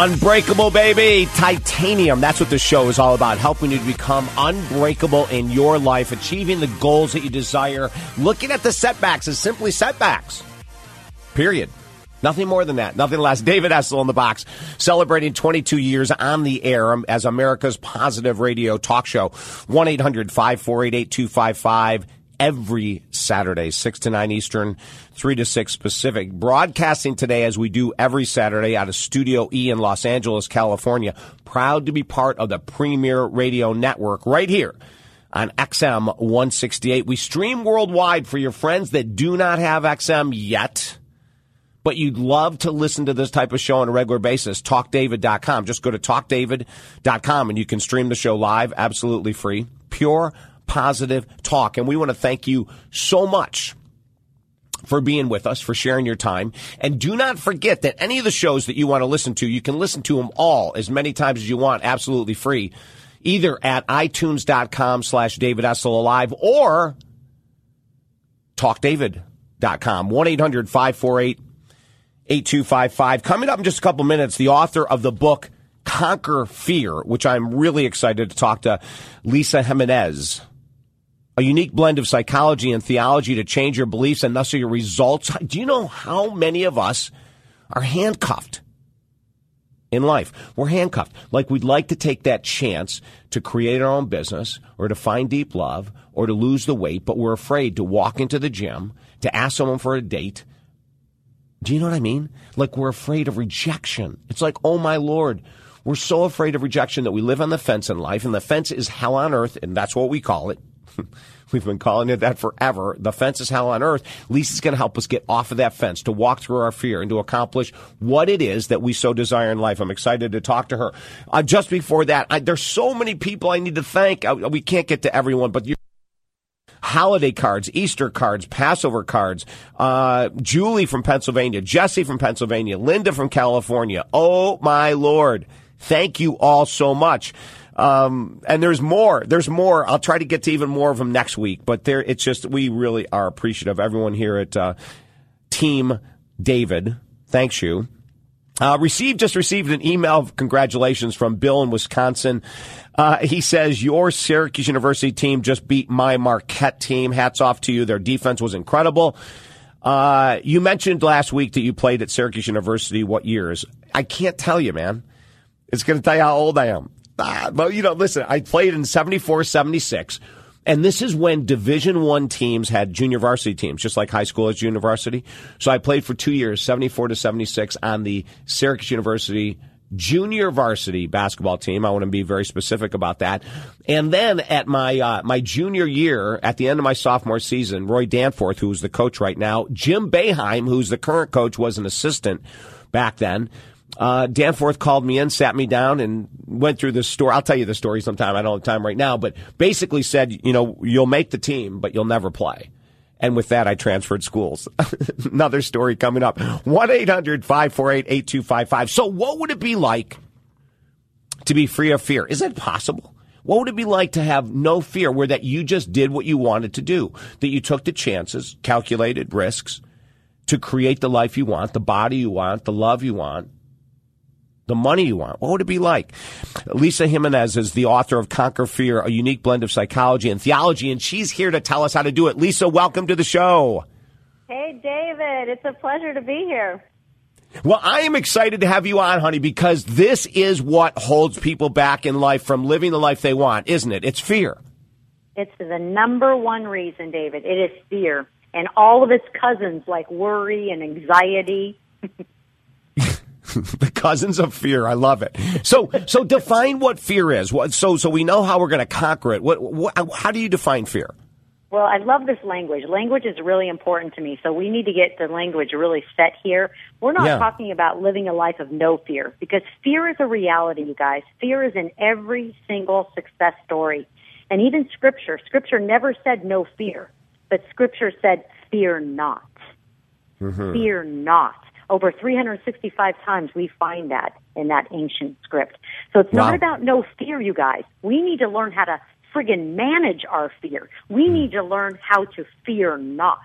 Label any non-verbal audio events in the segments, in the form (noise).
Unbreakable, baby. Titanium. That's what the show is all about. Helping you to become unbreakable in your life, achieving the goals that you desire, looking at the setbacks as simply setbacks. Period. Nothing more than that. Nothing less. David Essel in the box, celebrating 22 years on the air as America's positive radio talk show. 1 800 548 8255 every Saturday, 6 to 9 Eastern, 3 to 6 Pacific. Broadcasting today as we do every Saturday out of Studio E in Los Angeles, California. Proud to be part of the Premier Radio Network right here on XM 168. We stream worldwide for your friends that do not have XM yet. But you'd love to listen to this type of show on a regular basis. TalkDavid.com. Just go to TalkDavid.com and you can stream the show live, absolutely free. Pure positive talk. And we want to thank you so much for being with us, for sharing your time. And do not forget that any of the shows that you want to listen to, you can listen to them all as many times as you want, absolutely free, either at itunes.com slash David Essel Alive or talkdavid.com, 1-800-548-8255. Coming up in just a couple minutes, the author of the book Conquer Fear, which I'm really excited to talk to Lisa Jimenez a unique blend of psychology and theology to change your beliefs and thus your results. Do you know how many of us are handcuffed in life? We're handcuffed. Like we'd like to take that chance to create our own business or to find deep love or to lose the weight, but we're afraid to walk into the gym, to ask someone for a date. Do you know what I mean? Like we're afraid of rejection. It's like, oh my Lord, we're so afraid of rejection that we live on the fence in life, and the fence is hell on earth, and that's what we call it. (laughs) We've been calling it that forever. The fence is hell on earth. Lisa's going to help us get off of that fence, to walk through our fear, and to accomplish what it is that we so desire in life. I'm excited to talk to her. Uh, just before that, I, there's so many people I need to thank. Uh, we can't get to everyone, but you holiday cards, Easter cards, Passover cards, uh, Julie from Pennsylvania, Jesse from Pennsylvania, Linda from California. Oh my Lord. Thank you all so much. Um, and there's more. There's more. I'll try to get to even more of them next week. But there, it's just we really are appreciative. Everyone here at uh, Team David, thanks you. Uh, received just received an email of congratulations from Bill in Wisconsin. Uh, he says your Syracuse University team just beat my Marquette team. Hats off to you. Their defense was incredible. Uh, you mentioned last week that you played at Syracuse University. What years? I can't tell you, man. It's going to tell you how old I am. Ah, but you know, listen, I played in 74, 76. And this is when Division One teams had junior varsity teams, just like high school has junior varsity. So I played for two years, 74 to 76, on the Syracuse University junior varsity basketball team. I want to be very specific about that. And then at my uh, my junior year, at the end of my sophomore season, Roy Danforth, who's the coach right now, Jim Boeheim, who's the current coach, was an assistant back then. Uh, Danforth called me in, sat me down, and went through the story. I'll tell you the story sometime. I don't have time right now, but basically said, you know, you'll make the team, but you'll never play. And with that, I transferred schools. (laughs) Another story coming up. 1 800 548 8255. So, what would it be like to be free of fear? Is that possible? What would it be like to have no fear where that you just did what you wanted to do? That you took the chances, calculated risks to create the life you want, the body you want, the love you want, the money you want. What would it be like? Lisa Jimenez is the author of Conquer Fear, a unique blend of psychology and theology, and she's here to tell us how to do it. Lisa, welcome to the show. Hey, David. It's a pleasure to be here. Well, I am excited to have you on, honey, because this is what holds people back in life from living the life they want, isn't it? It's fear. It's the number one reason, David. It is fear. And all of its cousins like worry and anxiety. (laughs) (laughs) the cousins of fear. I love it. So, so define what fear is. What, so, so we know how we're going to conquer it. What, what, how do you define fear? Well, I love this language. Language is really important to me, so we need to get the language really set here. We're not yeah. talking about living a life of no fear because fear is a reality, you guys. Fear is in every single success story. And even scripture, scripture never said no fear, but scripture said fear not. Mm-hmm. Fear not. Over 365 times we find that in that ancient script. So it's wow. not about no fear, you guys. We need to learn how to friggin' manage our fear. We mm. need to learn how to fear not.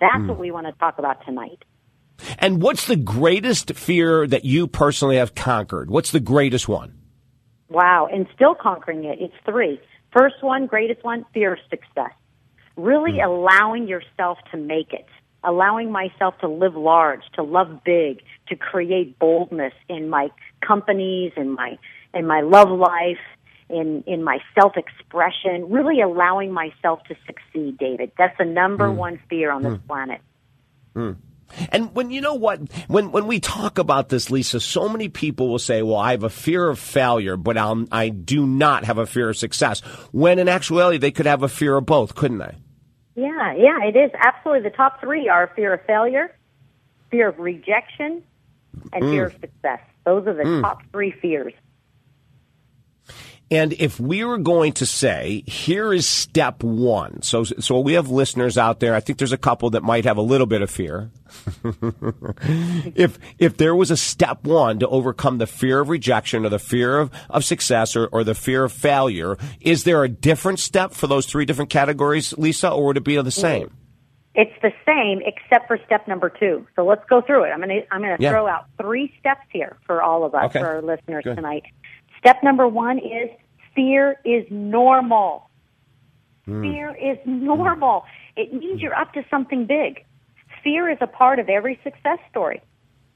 That's mm. what we want to talk about tonight. And what's the greatest fear that you personally have conquered? What's the greatest one? Wow, and still conquering it. It's three. First one, greatest one, fear of success. Really mm. allowing yourself to make it, allowing myself to live large, to love big, to create boldness in my companies, in my in my love life, in in my self expression, really allowing myself to succeed, David. That's the number mm. one fear on this mm. planet. Mm. And when you know what, when when we talk about this, Lisa, so many people will say, "Well, I have a fear of failure, but I'll, I do not have a fear of success." When in actuality, they could have a fear of both, couldn't they? Yeah, yeah, it is absolutely. The top three are fear of failure, fear of rejection, and mm. fear of success. Those are the mm. top three fears. And if we were going to say, here is step one. So, so we have listeners out there. I think there's a couple that might have a little bit of fear. (laughs) if, if there was a step one to overcome the fear of rejection or the fear of, of success or, or the fear of failure, is there a different step for those three different categories, Lisa, or would it be the same? It's the same except for step number two. So let's go through it. I'm going to, I'm going to yeah. throw out three steps here for all of us, okay. for our listeners Good. tonight. Step number one is fear is normal. Mm. Fear is normal. It means you're up to something big. Fear is a part of every success story.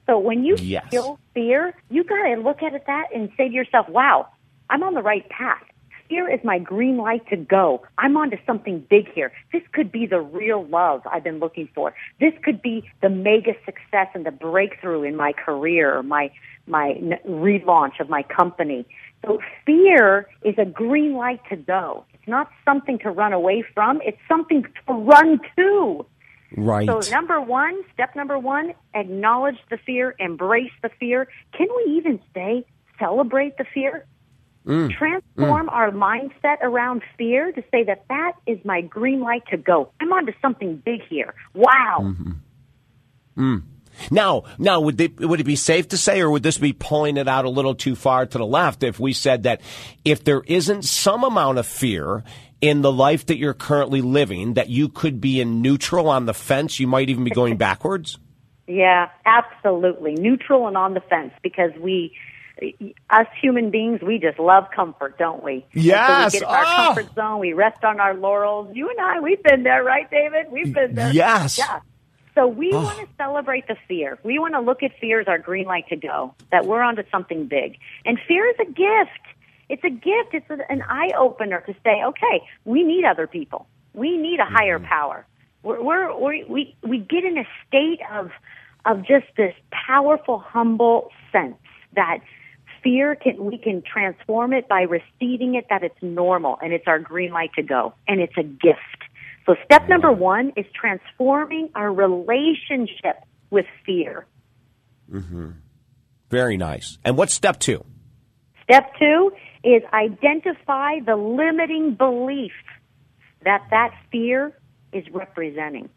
So when you yes. feel fear, you got to look at it that and say to yourself, wow, I'm on the right path. Fear is my green light to go. I'm onto something big here. This could be the real love I've been looking for. This could be the mega success and the breakthrough in my career, my my relaunch of my company. So fear is a green light to go. It's not something to run away from. It's something to run to. Right. So number one, step number one, acknowledge the fear, embrace the fear. Can we even say celebrate the fear? Mm. Transform mm. our mindset around fear to say that that is my green light to go. I'm onto something big here. Wow. Mm-hmm. Mm. Now, now would they, would it be safe to say, or would this be pulling it out a little too far to the left if we said that if there isn't some amount of fear in the life that you're currently living, that you could be in neutral on the fence, you might even be going (laughs) backwards? Yeah, absolutely. Neutral and on the fence because we, us human beings, we just love comfort, don't we? Yes. so we get in our oh. comfort zone. We rest on our laurels. You and I, we've been there, right, David? We've been there. Yes. Yeah. So we oh. want to celebrate the fear. We want to look at fear as our green light to go, that we're onto something big. And fear is a gift. It's a gift. It's an eye opener to say, okay, we need other people. We need a higher mm-hmm. power. We're, we're, we're, we we get in a state of of just this powerful, humble sense that fear can we can transform it by receiving it that it's normal and it's our green light to go and it's a gift so step number one is transforming our relationship with fear. Mm-hmm. Very nice. And what's step two? Step two is identify the limiting belief that that fear is representing.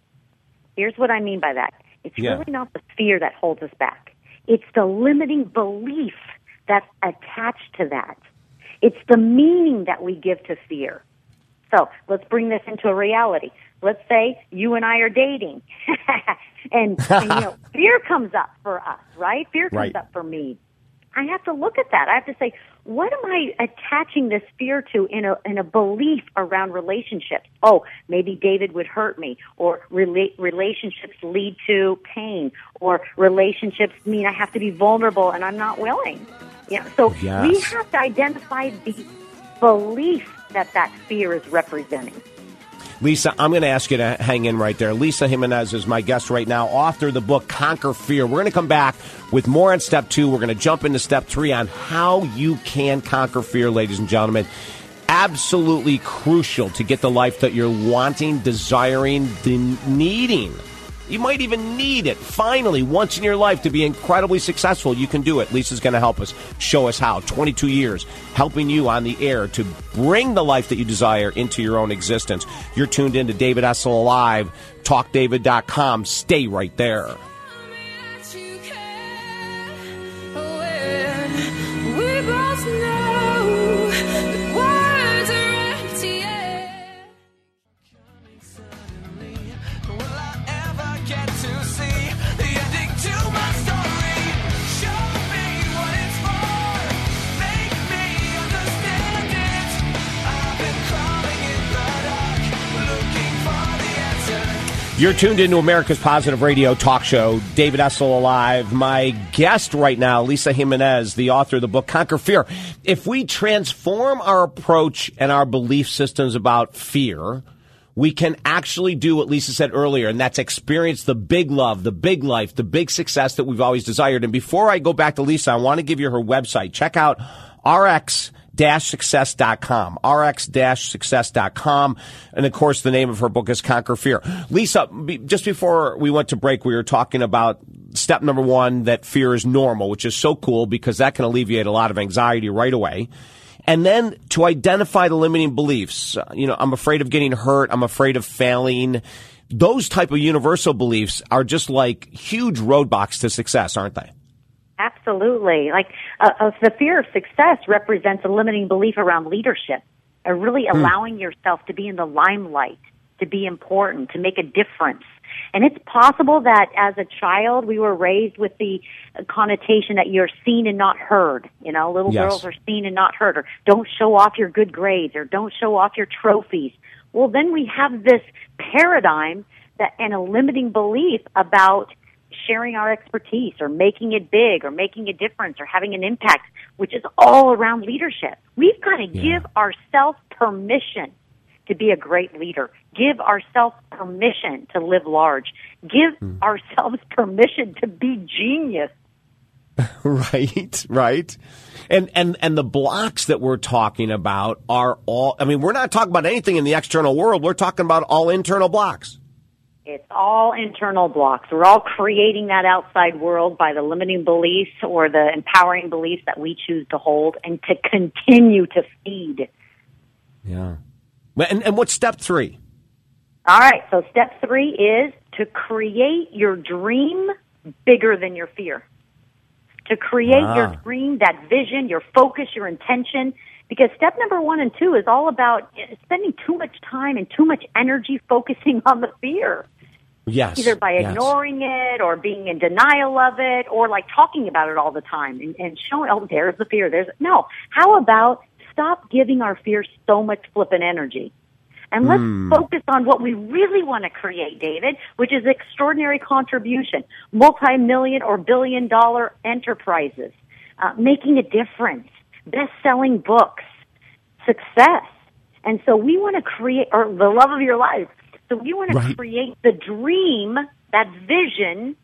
Here's what I mean by that. It's yeah. really not the fear that holds us back. It's the limiting belief that's attached to that. It's the meaning that we give to fear. So let's bring this into a reality. Let's say you and I are dating, (laughs) and, and you know (laughs) fear comes up for us, right? Fear comes right. up for me. I have to look at that. I have to say, what am I attaching this fear to in a in a belief around relationships? Oh, maybe David would hurt me, or rela- relationships lead to pain, or relationships mean I have to be vulnerable and I'm not willing. Yeah, so yes. we have to identify the belief that that fear is representing. Lisa, I'm going to ask you to hang in right there. Lisa Jimenez is my guest right now, author of the book Conquer Fear. We're going to come back with more on step two. We're going to jump into step three on how you can conquer fear, ladies and gentlemen. Absolutely crucial to get the life that you're wanting, desiring, needing. You might even need it finally once in your life to be incredibly successful. You can do it. Lisa's going to help us show us how. 22 years helping you on the air to bring the life that you desire into your own existence. You're tuned in to David Essel Live, talkdavid.com. Stay right there. You're tuned into America's Positive Radio talk show, David Essel Alive. My guest right now, Lisa Jimenez, the author of the book Conquer Fear. If we transform our approach and our belief systems about fear, we can actually do what Lisa said earlier, and that's experience the big love, the big life, the big success that we've always desired. And before I go back to Lisa, I want to give you her website. Check out RX success.com, rx-success.com. And of course, the name of her book is Conquer Fear. Lisa, just before we went to break, we were talking about step number one, that fear is normal, which is so cool because that can alleviate a lot of anxiety right away. And then to identify the limiting beliefs. You know, I'm afraid of getting hurt. I'm afraid of failing. Those type of universal beliefs are just like huge roadblocks to success, aren't they? Absolutely. Like uh, uh, the fear of success represents a limiting belief around leadership, or really hmm. allowing yourself to be in the limelight, to be important, to make a difference. And it's possible that as a child we were raised with the connotation that you're seen and not heard. You know, little yes. girls are seen and not heard, or don't show off your good grades, or don't show off your trophies. Well, then we have this paradigm that and a limiting belief about sharing our expertise or making it big or making a difference or having an impact, which is all around leadership. We've got to yeah. give ourselves permission to be a great leader. Give ourselves permission to live large. Give mm. ourselves (laughs) permission to be genius. (laughs) right, right. And and and the blocks that we're talking about are all I mean, we're not talking about anything in the external world. We're talking about all internal blocks. It's all internal blocks. We're all creating that outside world by the limiting beliefs or the empowering beliefs that we choose to hold and to continue to feed. Yeah. And, and what's step three? All right. So step three is to create your dream bigger than your fear. To create ah. your dream, that vision, your focus, your intention, because step number one and two is all about spending too much time and too much energy focusing on the fear. Yes. Either by ignoring yes. it or being in denial of it or like talking about it all the time and, and showing, oh, there's the fear. There's, no. How about stop giving our fear so much flippant energy? And let's mm. focus on what we really want to create, David, which is extraordinary contribution, multi-million or billion dollar enterprises, uh, making a difference, best-selling books, success. And so we want to create, or the love of your life. So we want right. to create the dream, that vision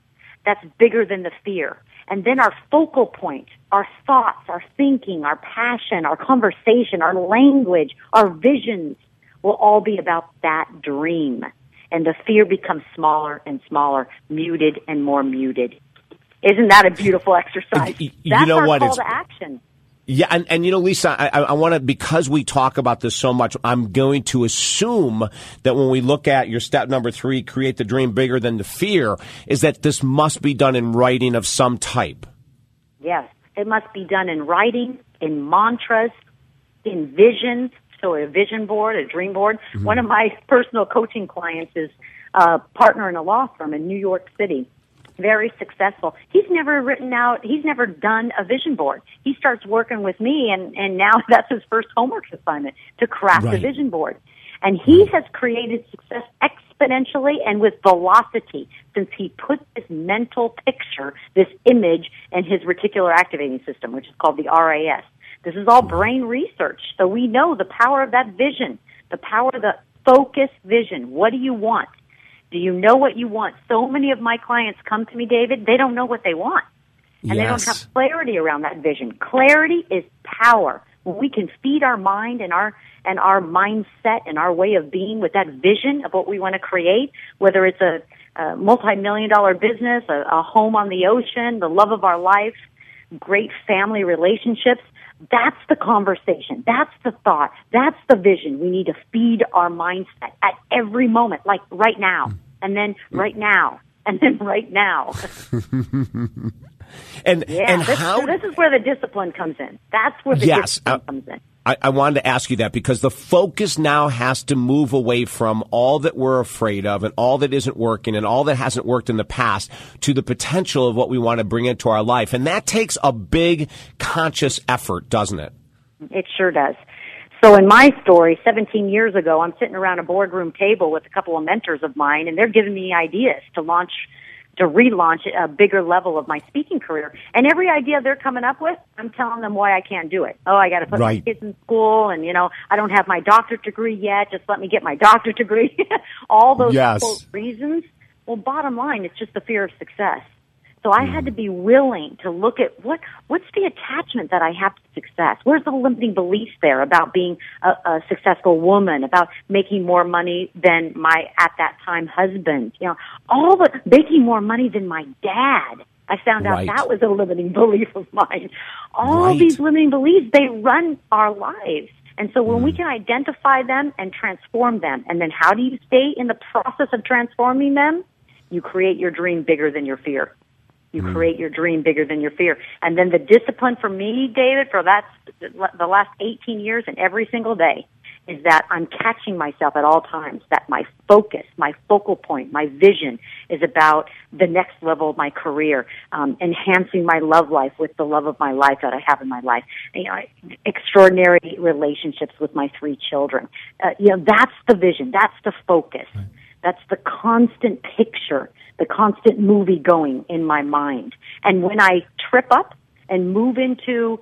that's bigger than the fear. And then our focal point, our thoughts, our thinking, our passion, our conversation, our language, our visions will all be about that dream. And the fear becomes smaller and smaller, muted and more muted. Isn't that a beautiful exercise? You That's know our what? call it's, to action. Yeah, and, and you know, Lisa, I, I want to because we talk about this so much. I'm going to assume that when we look at your step number three, create the dream bigger than the fear, is that this must be done in writing of some type. Yes, it must be done in writing, in mantras, in visions. So a vision board, a dream board. Mm-hmm. One of my personal coaching clients is a partner in a law firm in New York City very successful. He's never written out, he's never done a vision board. He starts working with me and, and now (laughs) that's his first homework assignment to craft right. a vision board. And he has created success exponentially and with velocity since he put this mental picture, this image in his reticular activating system, which is called the RAS. This is all brain research. So we know the power of that vision, the power of the focus vision. What do you want? Do you know what you want? So many of my clients come to me, David, they don't know what they want. And yes. they don't have clarity around that vision. Clarity is power. When we can feed our mind and our and our mindset and our way of being with that vision of what we want to create, whether it's a, a multi-million dollar business, a, a home on the ocean, the love of our life, great family relationships, that's the conversation. That's the thought. That's the vision. We need to feed our mindset at every moment, like right now, and then right now, and then right now. (laughs) and yeah, and this, how this is where the discipline comes in. That's where the yes, discipline uh, comes in. I, I, wanted to ask you that because the focus now has to move away from all that we're afraid of and all that isn't working and all that hasn't worked in the past to the potential of what we want to bring into our life. And that takes a big conscious effort, doesn't it? It sure does. So in my story, 17 years ago, I'm sitting around a boardroom table with a couple of mentors of mine and they're giving me ideas to launch to relaunch a bigger level of my speaking career. And every idea they're coming up with, I'm telling them why I can't do it. Oh, I got to put right. my kids in school, and you know, I don't have my doctorate degree yet. Just let me get my (laughs) doctorate degree. (laughs) All those yes. reasons. Well, bottom line, it's just the fear of success. So I had hmm. to be willing to look at what what's the attachment that I have to success. Where's the limiting beliefs there about being a, a successful woman, about making more money than my at that time husband. You know, all the making more money than my dad. I found out right. that was a limiting (laughs) belief of mine. All right. these limiting beliefs they run our lives. And so when we hmm. can identify them and transform them, and then how do you stay in the process of transforming them? You create your dream bigger than your fear. You mm. create your dream bigger than your fear. And then the discipline for me, David, for that, the last 18 years and every single day is that I'm catching myself at all times that my focus, my focal point, my vision is about the next level of my career, um, enhancing my love life with the love of my life that I have in my life. You know, extraordinary relationships with my three children. Uh, you know, that's the vision. That's the focus. Right. That's the constant picture, the constant movie going in my mind. And when I trip up and move into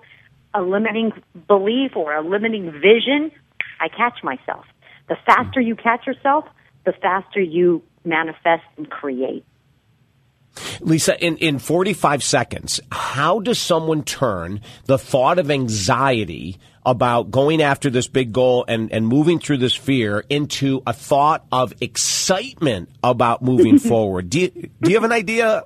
a limiting belief or a limiting vision, I catch myself. The faster you catch yourself, the faster you manifest and create. Lisa, in, in 45 seconds, how does someone turn the thought of anxiety about going after this big goal and, and moving through this fear into a thought of excitement about moving (laughs) forward? Do you, do you have an idea?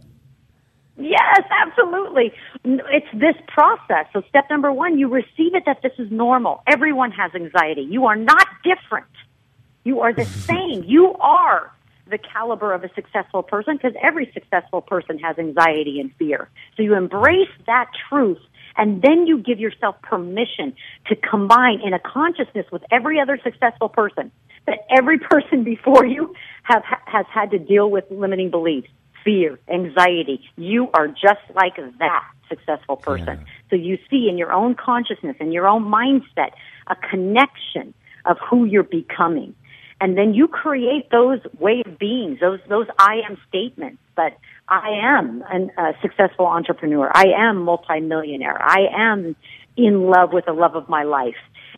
Yes, absolutely. It's this process. So step number one, you receive it that this is normal. Everyone has anxiety. You are not different. You are the (laughs) same. You are the caliber of a successful person because every successful person has anxiety and fear. So you embrace that truth and then you give yourself permission to combine in a consciousness with every other successful person that every (laughs) person before you have has had to deal with limiting beliefs, fear, anxiety. You are just like that successful person. Yeah. So you see in your own consciousness and your own mindset a connection of who you're becoming and then you create those way of beings, those those I am statements. But I am a successful entrepreneur. I am multimillionaire. I am in love with the love of my life.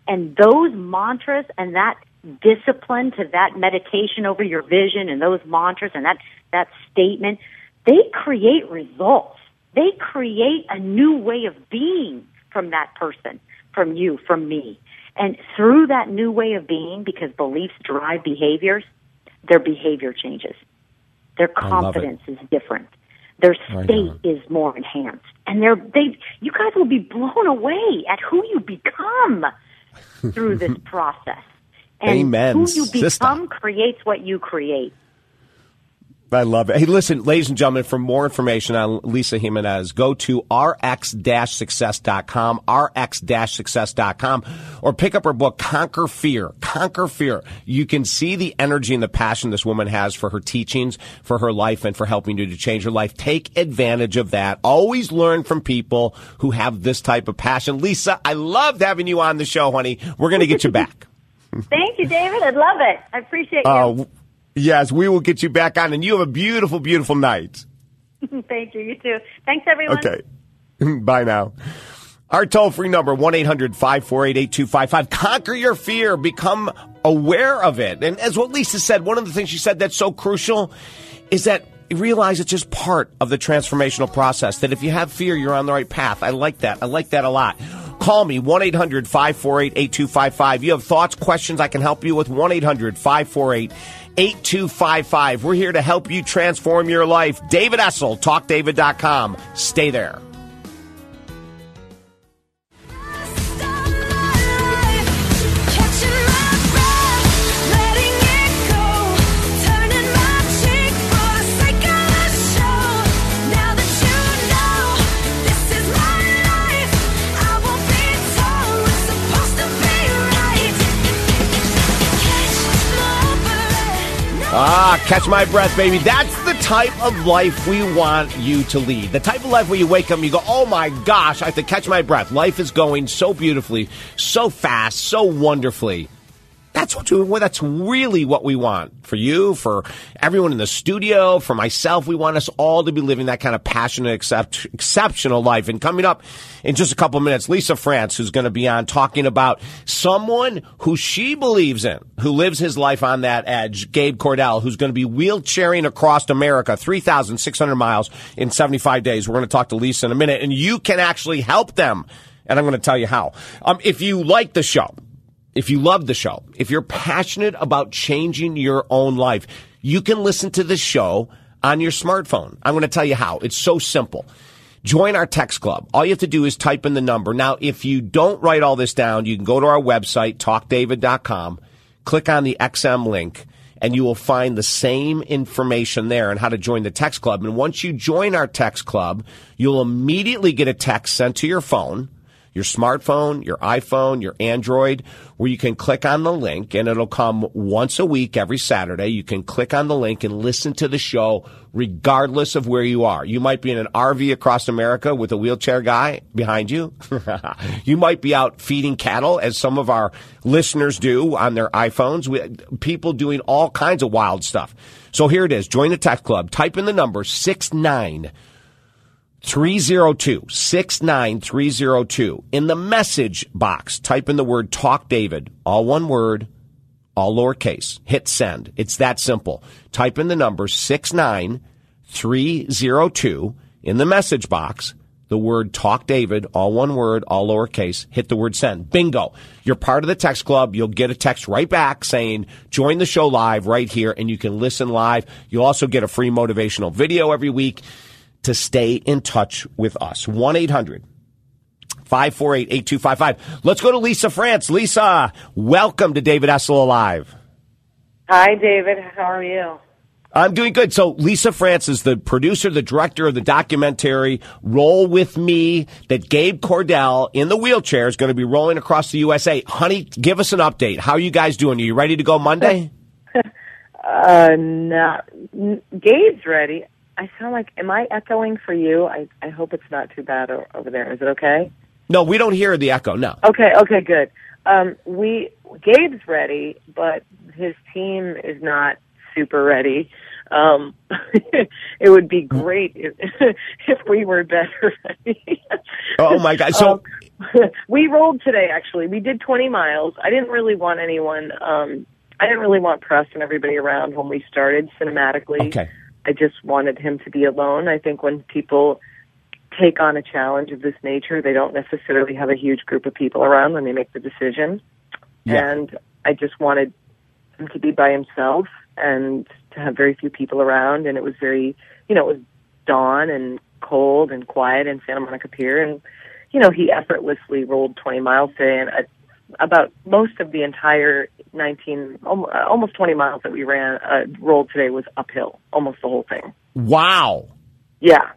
And those mantras and that discipline to that meditation over your vision and those mantras and that that statement, they create results. They create a new way of being from that person, from you, from me. And through that new way of being, because beliefs drive behaviors, their behavior changes. Their confidence is different. Their state is more enhanced. And they're, they, you guys will be blown away at who you become (laughs) through this process. And Amen. who you become Sister. creates what you create. I love it. Hey, listen, ladies and gentlemen, for more information on Lisa Jimenez, go to rx-success.com, rx-success.com, or pick up her book, Conquer Fear. Conquer Fear. You can see the energy and the passion this woman has for her teachings, for her life, and for helping you to change your life. Take advantage of that. Always learn from people who have this type of passion. Lisa, I loved having you on the show, honey. We're going to get you back. (laughs) Thank you, David. I love it. I appreciate you. Uh, Yes, we will get you back on, and you have a beautiful, beautiful night. (laughs) Thank you. You too. Thanks, everyone. Okay. (laughs) Bye now. Our toll free number, 1 800 548 8255. Conquer your fear. Become aware of it. And as what Lisa said, one of the things she said that's so crucial is that realize it's just part of the transformational process. That if you have fear, you're on the right path. I like that. I like that a lot. Call me, 1 800 548 8255. You have thoughts, questions I can help you with, 1 800 548 8255. We're here to help you transform your life. David Essel, talkdavid.com. Stay there. Ah, catch my breath, baby. That's the type of life we want you to lead. The type of life where you wake up and you go, oh my gosh, I have to catch my breath. Life is going so beautifully, so fast, so wonderfully. That's what we, that's really what we want for you, for everyone in the studio, for myself. We want us all to be living that kind of passionate, except, exceptional life. And coming up in just a couple minutes, Lisa France, who's going to be on talking about someone who she believes in, who lives his life on that edge, Gabe Cordell, who's going to be wheelchairing across America, 3,600 miles in 75 days. We're going to talk to Lisa in a minute and you can actually help them. And I'm going to tell you how. Um, if you like the show, if you love the show, if you're passionate about changing your own life, you can listen to this show on your smartphone. I'm going to tell you how. It's so simple. Join our text club. All you have to do is type in the number. Now, if you don't write all this down, you can go to our website, talkdavid.com, click on the XM link, and you will find the same information there on how to join the text club. And once you join our text club, you'll immediately get a text sent to your phone your smartphone, your iPhone, your Android, where you can click on the link and it'll come once a week every Saturday. You can click on the link and listen to the show regardless of where you are. You might be in an RV across America with a wheelchair guy behind you. (laughs) you might be out feeding cattle as some of our listeners do on their iPhones. with people doing all kinds of wild stuff. So here it is. Join the tech club. Type in the number six nine 302 69302. In the message box, type in the word Talk David, all one word, all lowercase. Hit send. It's that simple. Type in the number 69302 in the message box, the word Talk David, all one word, all lowercase. Hit the word send. Bingo. You're part of the text club. You'll get a text right back saying, join the show live right here, and you can listen live. You'll also get a free motivational video every week to stay in touch with us. 1 800 548 8255. Let's go to Lisa France. Lisa, welcome to David Essel Alive. Hi, David. How are you? I'm doing good. So Lisa France is the producer, the director of the documentary Roll With Me that Gabe Cordell in the wheelchair is going to be rolling across the USA. Honey, give us an update. How are you guys doing? Are you ready to go Monday? (laughs) uh, no. Gabe's ready. I sound like, am I echoing for you? I, I hope it's not too bad over there. Is it okay? No, we don't hear the echo. No. Okay. Okay. Good. Um, we Gabe's ready, but his team is not super ready. Um, (laughs) it would be great if, (laughs) if we were better ready. oh my God! So um, (laughs) we rolled today. Actually, we did 20 miles. I didn't really want anyone. Um, I didn't really want press and everybody around when we started cinematically. Okay. I just wanted him to be alone. I think when people take on a challenge of this nature, they don't necessarily have a huge group of people around when they make the decision. Yeah. And I just wanted him to be by himself and to have very few people around. And it was very, you know, it was dawn and cold and quiet in Santa Monica Pier. And, you know, he effortlessly rolled 20 miles today. And I, about most of the entire 19, almost 20 miles that we ran, uh, rolled today was uphill, almost the whole thing. Wow. Yeah.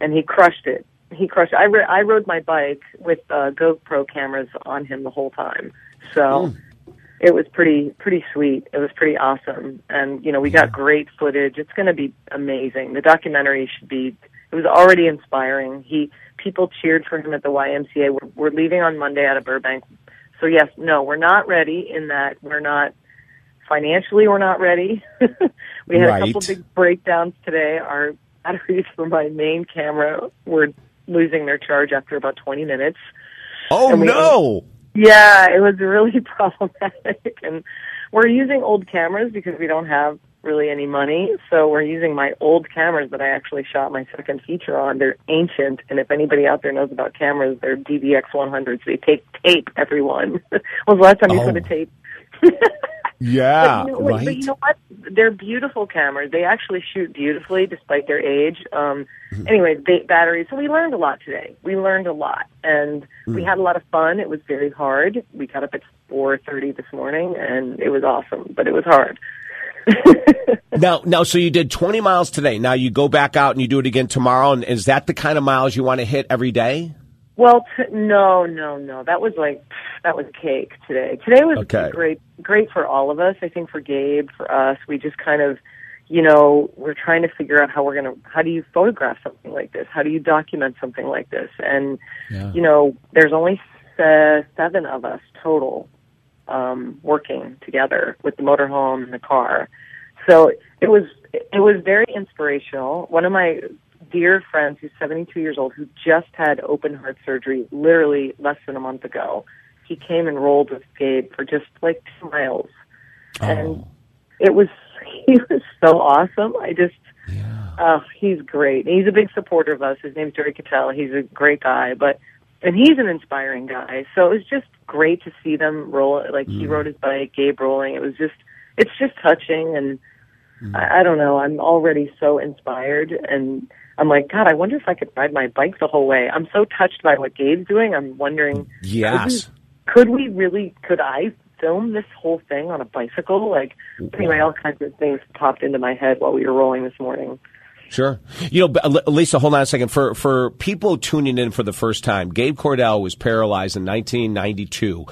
And he crushed it. He crushed it. I, re- I rode my bike with uh, GoPro cameras on him the whole time. So mm. it was pretty, pretty sweet. It was pretty awesome. And, you know, we got great footage. It's going to be amazing. The documentary should be, it was already inspiring. He, people cheered for him at the YMCA. We're, we're leaving on Monday out of Burbank so yes, no, we're not ready in that we're not financially we're not ready. (laughs) we had right. a couple big breakdowns today. Our batteries for my main camera were losing their charge after about 20 minutes. Oh no. yeah, it was really (laughs) problematic and we're using old cameras because we don't have really any money. So we're using my old cameras that I actually shot my second feature on. They're ancient, and if anybody out there knows about cameras, they're DVX 100s. They take tape, everyone. (laughs) when was the last time you oh. put a tape? (laughs) yeah, but you, know, right. but you know what? They're beautiful cameras. They actually shoot beautifully despite their age. Um, mm-hmm. Anyway, they, batteries. So we learned a lot today. We learned a lot, and mm-hmm. we mm. had a lot of fun. It was very hard. We got up at 4:30 this morning, and it was awesome, but it was hard. Now, now, so you did 20 miles today. Now you go back out and you do it again tomorrow. And is that the kind of miles you want to hit every day? Well, t- no, no, no. That was like that was cake today. Today was okay. great, great for all of us. I think for Gabe, for us, we just kind of, you know, we're trying to figure out how we're going to, how do you photograph something like this? How do you document something like this? And, yeah. you know, there's only uh, seven of us total um, working together with the motorhome and the car. So it was it was very inspirational. One of my dear friends, who's 72 years old, who just had open heart surgery literally less than a month ago, he came and rolled with Gabe for just like two miles, oh. and it was (laughs) he was so awesome. I just. Yeah. Uh, he's great. He's a big supporter of us. His name's Jerry Cattell. He's a great guy, but and he's an inspiring guy. So it was just great to see them roll. Like mm. he rode his bike, Gabe rolling. It was just, it's just touching, and mm. I, I don't know. I'm already so inspired, and I'm like, God, I wonder if I could ride my bike the whole way. I'm so touched by what Gabe's doing. I'm wondering, yes, could we, could we really? Could I film this whole thing on a bicycle? Like, anyway, all kinds of things popped into my head while we were rolling this morning. Sure. You know, Lisa, hold on a second. For for people tuning in for the first time, Gabe Cordell was paralyzed in 1992.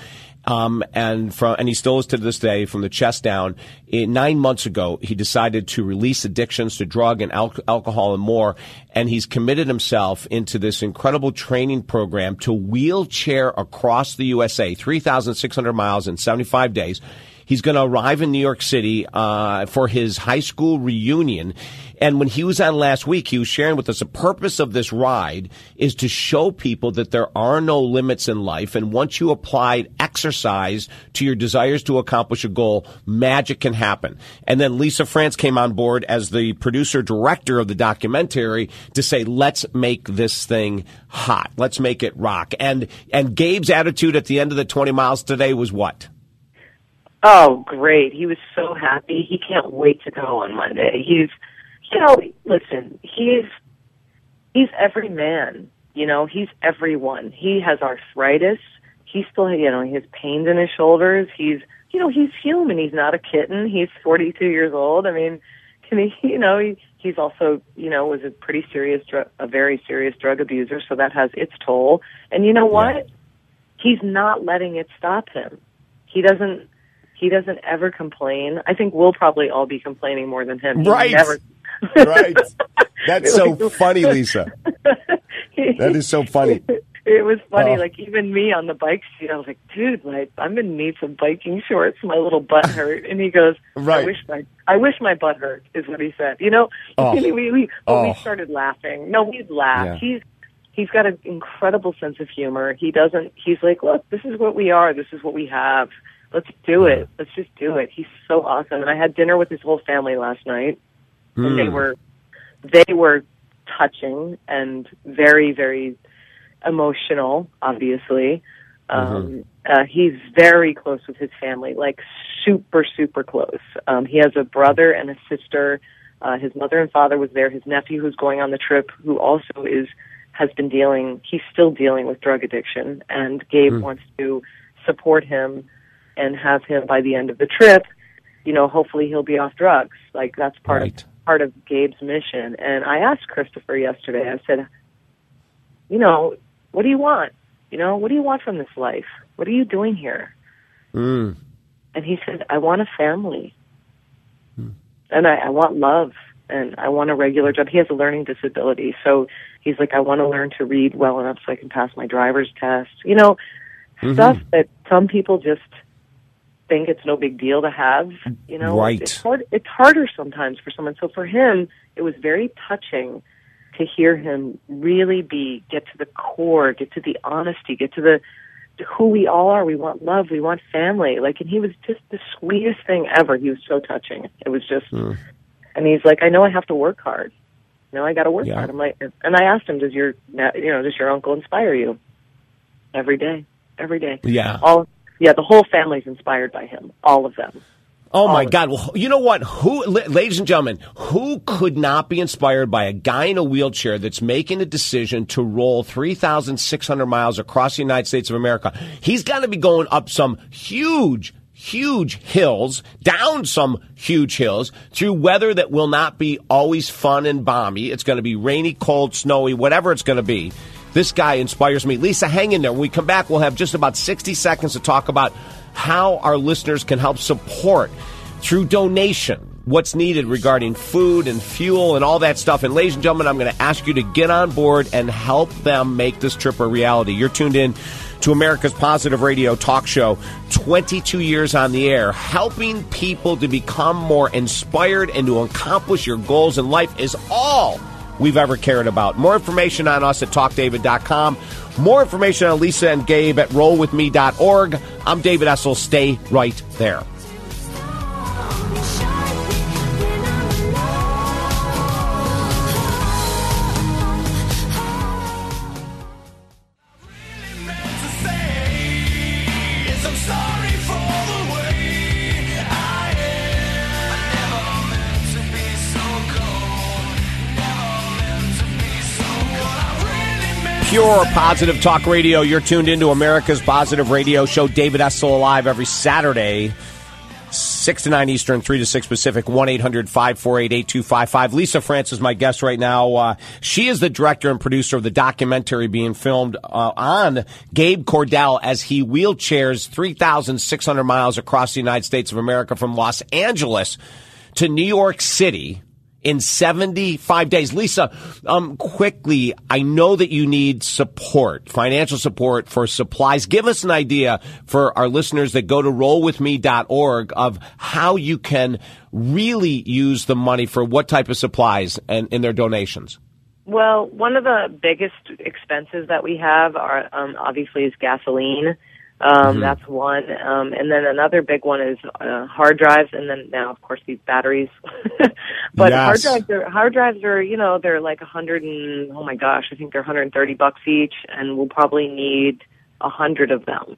Um, and from, and he still is to this day from the chest down. In, nine months ago, he decided to release addictions to drug and al- alcohol and more. And he's committed himself into this incredible training program to wheelchair across the USA, 3,600 miles in 75 days. He's going to arrive in New York City uh, for his high school reunion. And when he was on last week, he was sharing with us the purpose of this ride is to show people that there are no limits in life. And once you apply exercise to your desires to accomplish a goal, magic can happen. And then Lisa France came on board as the producer director of the documentary to say, let's make this thing hot. Let's make it rock. And, and Gabe's attitude at the end of the 20 miles today was what? Oh, great. He was so happy. He can't wait to go on Monday. He's you know, listen, he's he's every man. You know, he's everyone. He has arthritis. He still, you know, he has pains in his shoulders. He's, you know, he's human. He's not a kitten. He's 42 years old. I mean, can he, (laughs) you know, he, he's also, you know, was a pretty serious, dr- a very serious drug abuser. So that has its toll. And you know what? He's not letting it stop him. He doesn't, he doesn't ever complain. I think we'll probably all be complaining more than him. Right. Never (laughs) right. That's so (laughs) funny, Lisa. (laughs) That is so funny. It was funny, uh, like even me on the bike seat, I was like, dude, like I'm gonna need some biking shorts. My little butt hurt. And he goes, right. I wish my I wish my butt hurt, is what he said. You know? Oh. we we, oh. we started laughing. No, we laughed. Yeah. He's he's got an incredible sense of humor. He doesn't he's like, Look, this is what we are, this is what we have. Let's do it. Let's just do it. He's so awesome. And I had dinner with his whole family last night mm. and they hmm. were they were touching and very very emotional obviously mm-hmm. um uh, he's very close with his family like super super close um he has a brother and a sister uh his mother and father was there his nephew who's going on the trip who also is has been dealing he's still dealing with drug addiction and gabe mm. wants to support him and have him by the end of the trip you know hopefully he'll be off drugs like that's part right. of part of Gabe's mission. And I asked Christopher yesterday, I said, you know, what do you want? You know, what do you want from this life? What are you doing here? Mm. And he said, I want a family. Mm. And I, I want love and I want a regular job. He has a learning disability. So he's like, I want to learn to read well enough so I can pass my driver's test. You know, mm-hmm. stuff that some people just think it's no big deal to have. You know, right? It's, hard, it's harder sometimes for someone. So for him, it was very touching to hear him really be get to the core, get to the honesty, get to the to who we all are. We want love. We want family. Like, and he was just the sweetest thing ever. He was so touching. It was just, mm. and he's like, I know I have to work hard. You know, I got to work yeah. hard. I'm like, and I asked him, does your, you know, does your uncle inspire you? Every day, every day. Yeah. All yeah, the whole family's inspired by him. All of them. Oh my God! Well, you know what? Who, ladies and gentlemen, who could not be inspired by a guy in a wheelchair that's making a decision to roll three thousand six hundred miles across the United States of America? He's got to be going up some huge, huge hills, down some huge hills, through weather that will not be always fun and balmy. It's going to be rainy, cold, snowy, whatever it's going to be. This guy inspires me. Lisa, hang in there. When we come back, we'll have just about 60 seconds to talk about how our listeners can help support through donation what's needed regarding food and fuel and all that stuff. And ladies and gentlemen, I'm going to ask you to get on board and help them make this trip a reality. You're tuned in to America's Positive Radio talk show, 22 years on the air, helping people to become more inspired and to accomplish your goals in life is all we've ever cared about. More information on us at talkdavid.com. More information on Lisa and Gabe at rollwithme.org. I'm David Essel. Stay right there. Pure Positive Talk Radio. You're tuned into America's Positive Radio show. David Essel Alive every Saturday, 6 to 9 Eastern, 3 to 6 Pacific, 1 800 548 8255. Lisa France is my guest right now. Uh, she is the director and producer of the documentary being filmed uh, on Gabe Cordell as he wheelchairs 3,600 miles across the United States of America from Los Angeles to New York City in 75 days. Lisa, um, quickly, I know that you need support, financial support for supplies. Give us an idea for our listeners that go to rollwithme.org of how you can really use the money for what type of supplies and in their donations. Well, one of the biggest expenses that we have are um, obviously is gasoline. Um, mm-hmm. That's one. Um, and then another big one is uh, hard drives, and then now, of course, these batteries. (laughs) but yes. hard drives are hard drives are you know they're like a hundred and oh my gosh, I think they're 130 bucks each, and we'll probably need a hundred of them.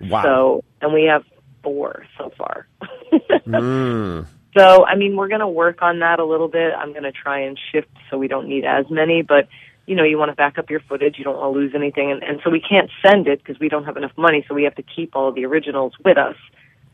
Wow. So and we have four so far. (laughs) mm. So I mean, we're going to work on that a little bit. I'm going to try and shift so we don't need as many, but you know, you want to back up your footage, you don't want to lose anything, and, and so we can't send it because we don't have enough money, so we have to keep all the originals with us.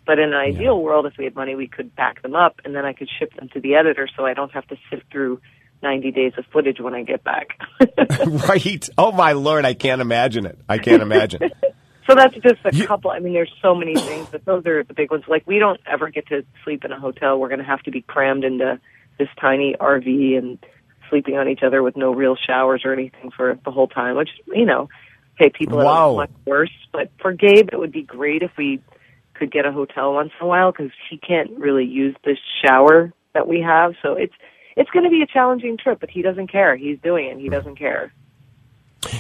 But in an ideal yeah. world, if we had money, we could back them up, and then I could ship them to the editor, so I don't have to sift through 90 days of footage when I get back. (laughs) (laughs) right. Oh my lord, I can't imagine it. I can't imagine. (laughs) so that's just a you... couple. I mean, there's so many things, but those are the big ones. Like we don't ever get to sleep in a hotel. We're going to have to be crammed into this tiny RV and sleeping on each other with no real showers or anything for the whole time, which, you know, hey, people wow. much worse. But for Gabe, it would be great if we could get a hotel once in a while because he can't really use the shower that we have. So it's, it's going to be a challenging trip, but he doesn't care. He's doing it. He doesn't care.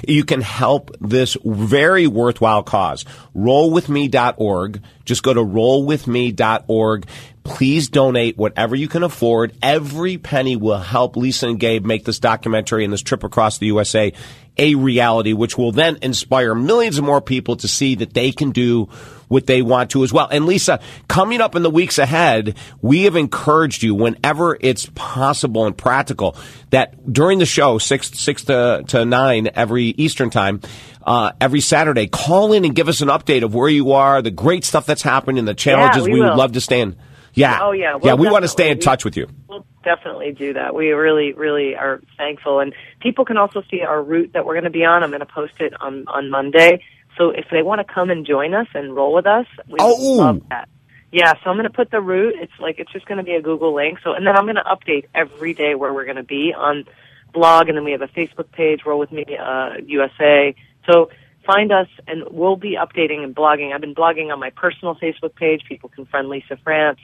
You can help this very worthwhile cause. Rollwithme.org. Just go to rollwithme.org. Please donate whatever you can afford. Every penny will help Lisa and Gabe make this documentary and this trip across the USA a reality, which will then inspire millions of more people to see that they can do what they want to as well. And Lisa, coming up in the weeks ahead, we have encouraged you whenever it's possible and practical that during the show, six, six to, to nine every Eastern time, uh, every Saturday, call in and give us an update of where you are, the great stuff that's happened and the challenges yeah, we, we would love to stay in. Yeah. Oh yeah. We'll yeah, we want to stay in touch with you. We'll definitely do that. We really, really are thankful, and people can also see our route that we're going to be on. I'm going to post it on on Monday. So if they want to come and join us and roll with us, we oh. love that. Yeah, so I'm going to put the route. It's like it's just going to be a Google link. So and then I'm going to update every day where we're going to be on blog, and then we have a Facebook page, Roll with Me uh, USA. So find us, and we'll be updating and blogging. I've been blogging on my personal Facebook page. People can friend Lisa France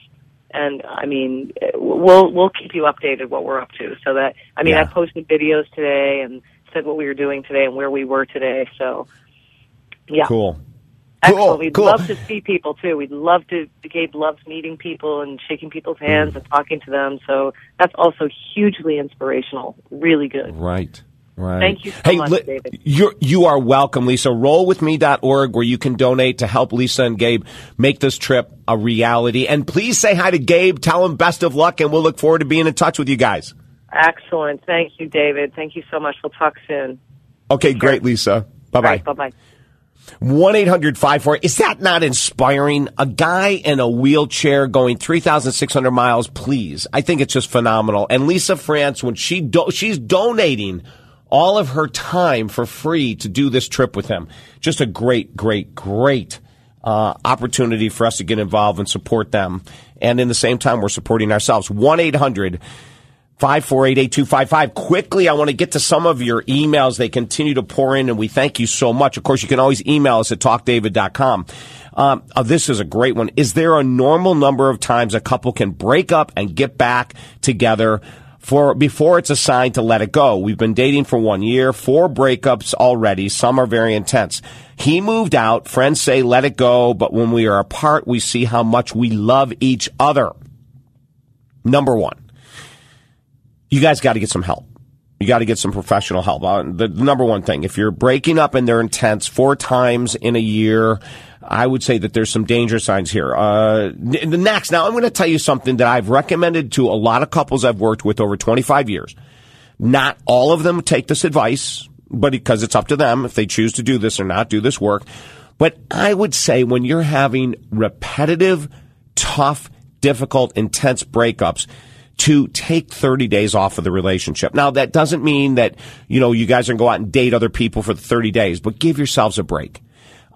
and I mean, we'll we'll keep you updated what we're up to. So that I mean, yeah. I posted videos today and said what we were doing today and where we were today. So yeah, cool. Excellent. Cool, We'd cool. love to see people too. We'd love to. Gabe loves meeting people and shaking people's hands mm. and talking to them. So that's also hugely inspirational. Really good. Right. Right. Thank you so hey, much, li- David. You're, you are welcome, Lisa. Rollwithme.org where you can donate to help Lisa and Gabe make this trip a reality. And please say hi to Gabe. Tell him best of luck, and we'll look forward to being in touch with you guys. Excellent. Thank you, David. Thank you so much. We'll talk soon. Okay, sure. great, Lisa. Bye bye. Right, bye bye. 1 800 54. Is that not inspiring? A guy in a wheelchair going 3,600 miles, please. I think it's just phenomenal. And Lisa France, when she do- she's donating all of her time for free to do this trip with him. Just a great, great, great uh, opportunity for us to get involved and support them. And in the same time, we're supporting ourselves. 1 800 548 8255. Quickly, I want to get to some of your emails. They continue to pour in, and we thank you so much. Of course, you can always email us at talkdavid.com. Um, oh, this is a great one. Is there a normal number of times a couple can break up and get back together? For before it's assigned to let it go. We've been dating for one year, four breakups already. Some are very intense. He moved out. Friends say let it go, but when we are apart, we see how much we love each other. Number one you guys got to get some help. You got to get some professional help. Uh, the number one thing, if you're breaking up and they're intense four times in a year, I would say that there's some danger signs here. Uh, the next, now I'm going to tell you something that I've recommended to a lot of couples I've worked with over 25 years. Not all of them take this advice, but because it's up to them if they choose to do this or not, do this work. But I would say when you're having repetitive, tough, difficult, intense breakups, to take 30 days off of the relationship. Now, that doesn't mean that, you know, you guys are going to go out and date other people for the 30 days, but give yourselves a break.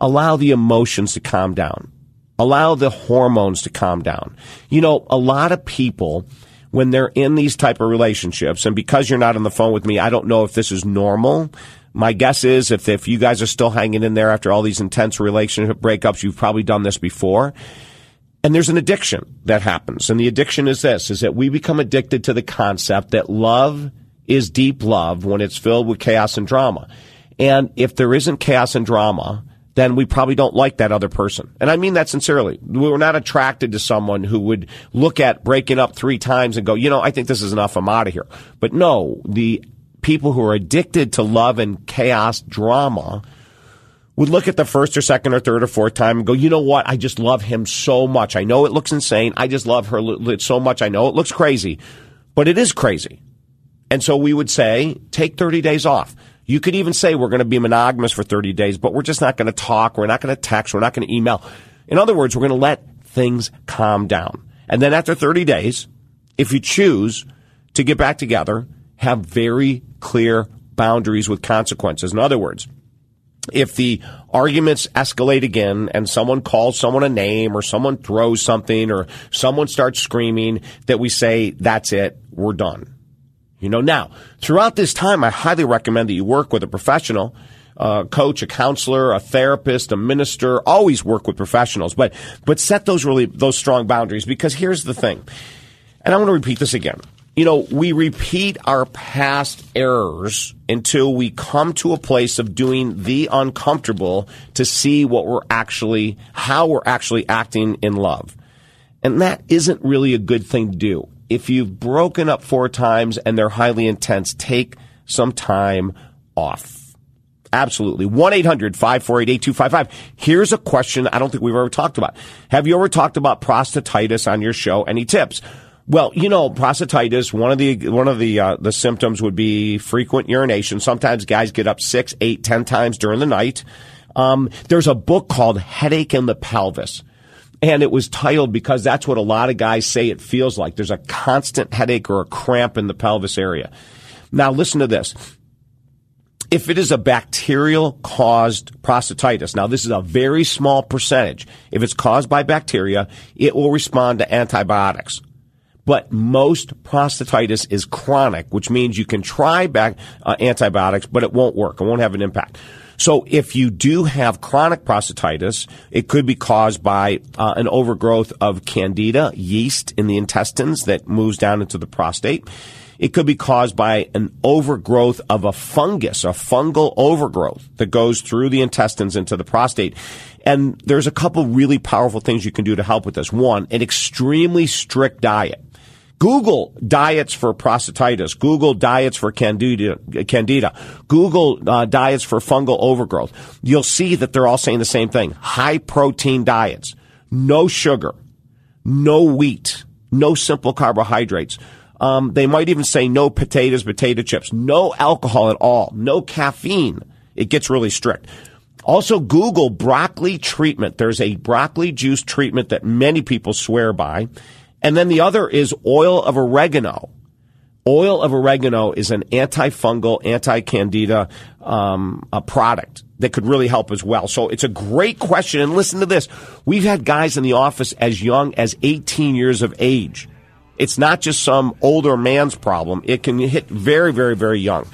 Allow the emotions to calm down. Allow the hormones to calm down. You know, a lot of people, when they're in these type of relationships, and because you're not on the phone with me, I don't know if this is normal. My guess is if, if you guys are still hanging in there after all these intense relationship breakups, you've probably done this before and there's an addiction that happens. And the addiction is this, is that we become addicted to the concept that love is deep love when it's filled with chaos and drama. And if there isn't chaos and drama, then we probably don't like that other person. And I mean that sincerely. We're not attracted to someone who would look at breaking up three times and go, you know, I think this is enough. I'm out of here. But no, the people who are addicted to love and chaos drama would look at the first or second or third or fourth time and go, you know what? I just love him so much. I know it looks insane. I just love her so much. I know it looks crazy, but it is crazy. And so we would say, take 30 days off. You could even say we're going to be monogamous for 30 days, but we're just not going to talk. We're not going to text. We're not going to email. In other words, we're going to let things calm down. And then after 30 days, if you choose to get back together, have very clear boundaries with consequences. In other words, if the arguments escalate again and someone calls someone a name or someone throws something or someone starts screaming, that we say, that's it, we're done. You know, now, throughout this time, I highly recommend that you work with a professional, a coach, a counselor, a therapist, a minister. Always work with professionals, but, but set those really, those strong boundaries because here's the thing. And I want to repeat this again you know, we repeat our past errors until we come to a place of doing the uncomfortable to see what we're actually, how we're actually acting in love. And that isn't really a good thing to do. If you've broken up four times and they're highly intense, take some time off. Absolutely. 1-800-548-8255. Here's a question I don't think we've ever talked about. Have you ever talked about prostatitis on your show? Any tips? Well, you know, prostatitis. One of the one of the uh, the symptoms would be frequent urination. Sometimes guys get up six, eight, ten times during the night. Um, there's a book called Headache in the Pelvis. And it was titled because that's what a lot of guys say it feels like. There's a constant headache or a cramp in the pelvis area. Now listen to this. If it is a bacterial caused prostatitis, now this is a very small percentage. If it's caused by bacteria, it will respond to antibiotics. But most prostatitis is chronic, which means you can try back uh, antibiotics, but it won't work. It won't have an impact. So if you do have chronic prostatitis, it could be caused by uh, an overgrowth of candida yeast in the intestines that moves down into the prostate. It could be caused by an overgrowth of a fungus, a fungal overgrowth that goes through the intestines into the prostate. And there's a couple really powerful things you can do to help with this. One, an extremely strict diet. Google diets for prostatitis. Google diets for candida. candida. Google uh, diets for fungal overgrowth. You'll see that they're all saying the same thing. High protein diets. No sugar. No wheat. No simple carbohydrates. Um, they might even say no potatoes, potato chips. No alcohol at all. No caffeine. It gets really strict. Also, Google broccoli treatment. There's a broccoli juice treatment that many people swear by. And then the other is oil of oregano. Oil of oregano is an antifungal, anti-candida um, product that could really help as well. So it's a great question. And listen to this: we've had guys in the office as young as 18 years of age. It's not just some older man's problem. It can hit very, very, very young.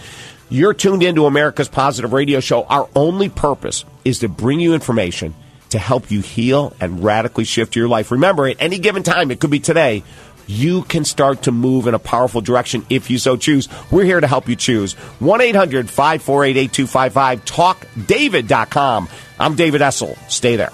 You're tuned into America's Positive Radio Show. Our only purpose is to bring you information to help you heal and radically shift your life. Remember, at any given time, it could be today, you can start to move in a powerful direction if you so choose. We're here to help you choose. 1 800 548 8255. TalkDavid.com. I'm David Essel. Stay there.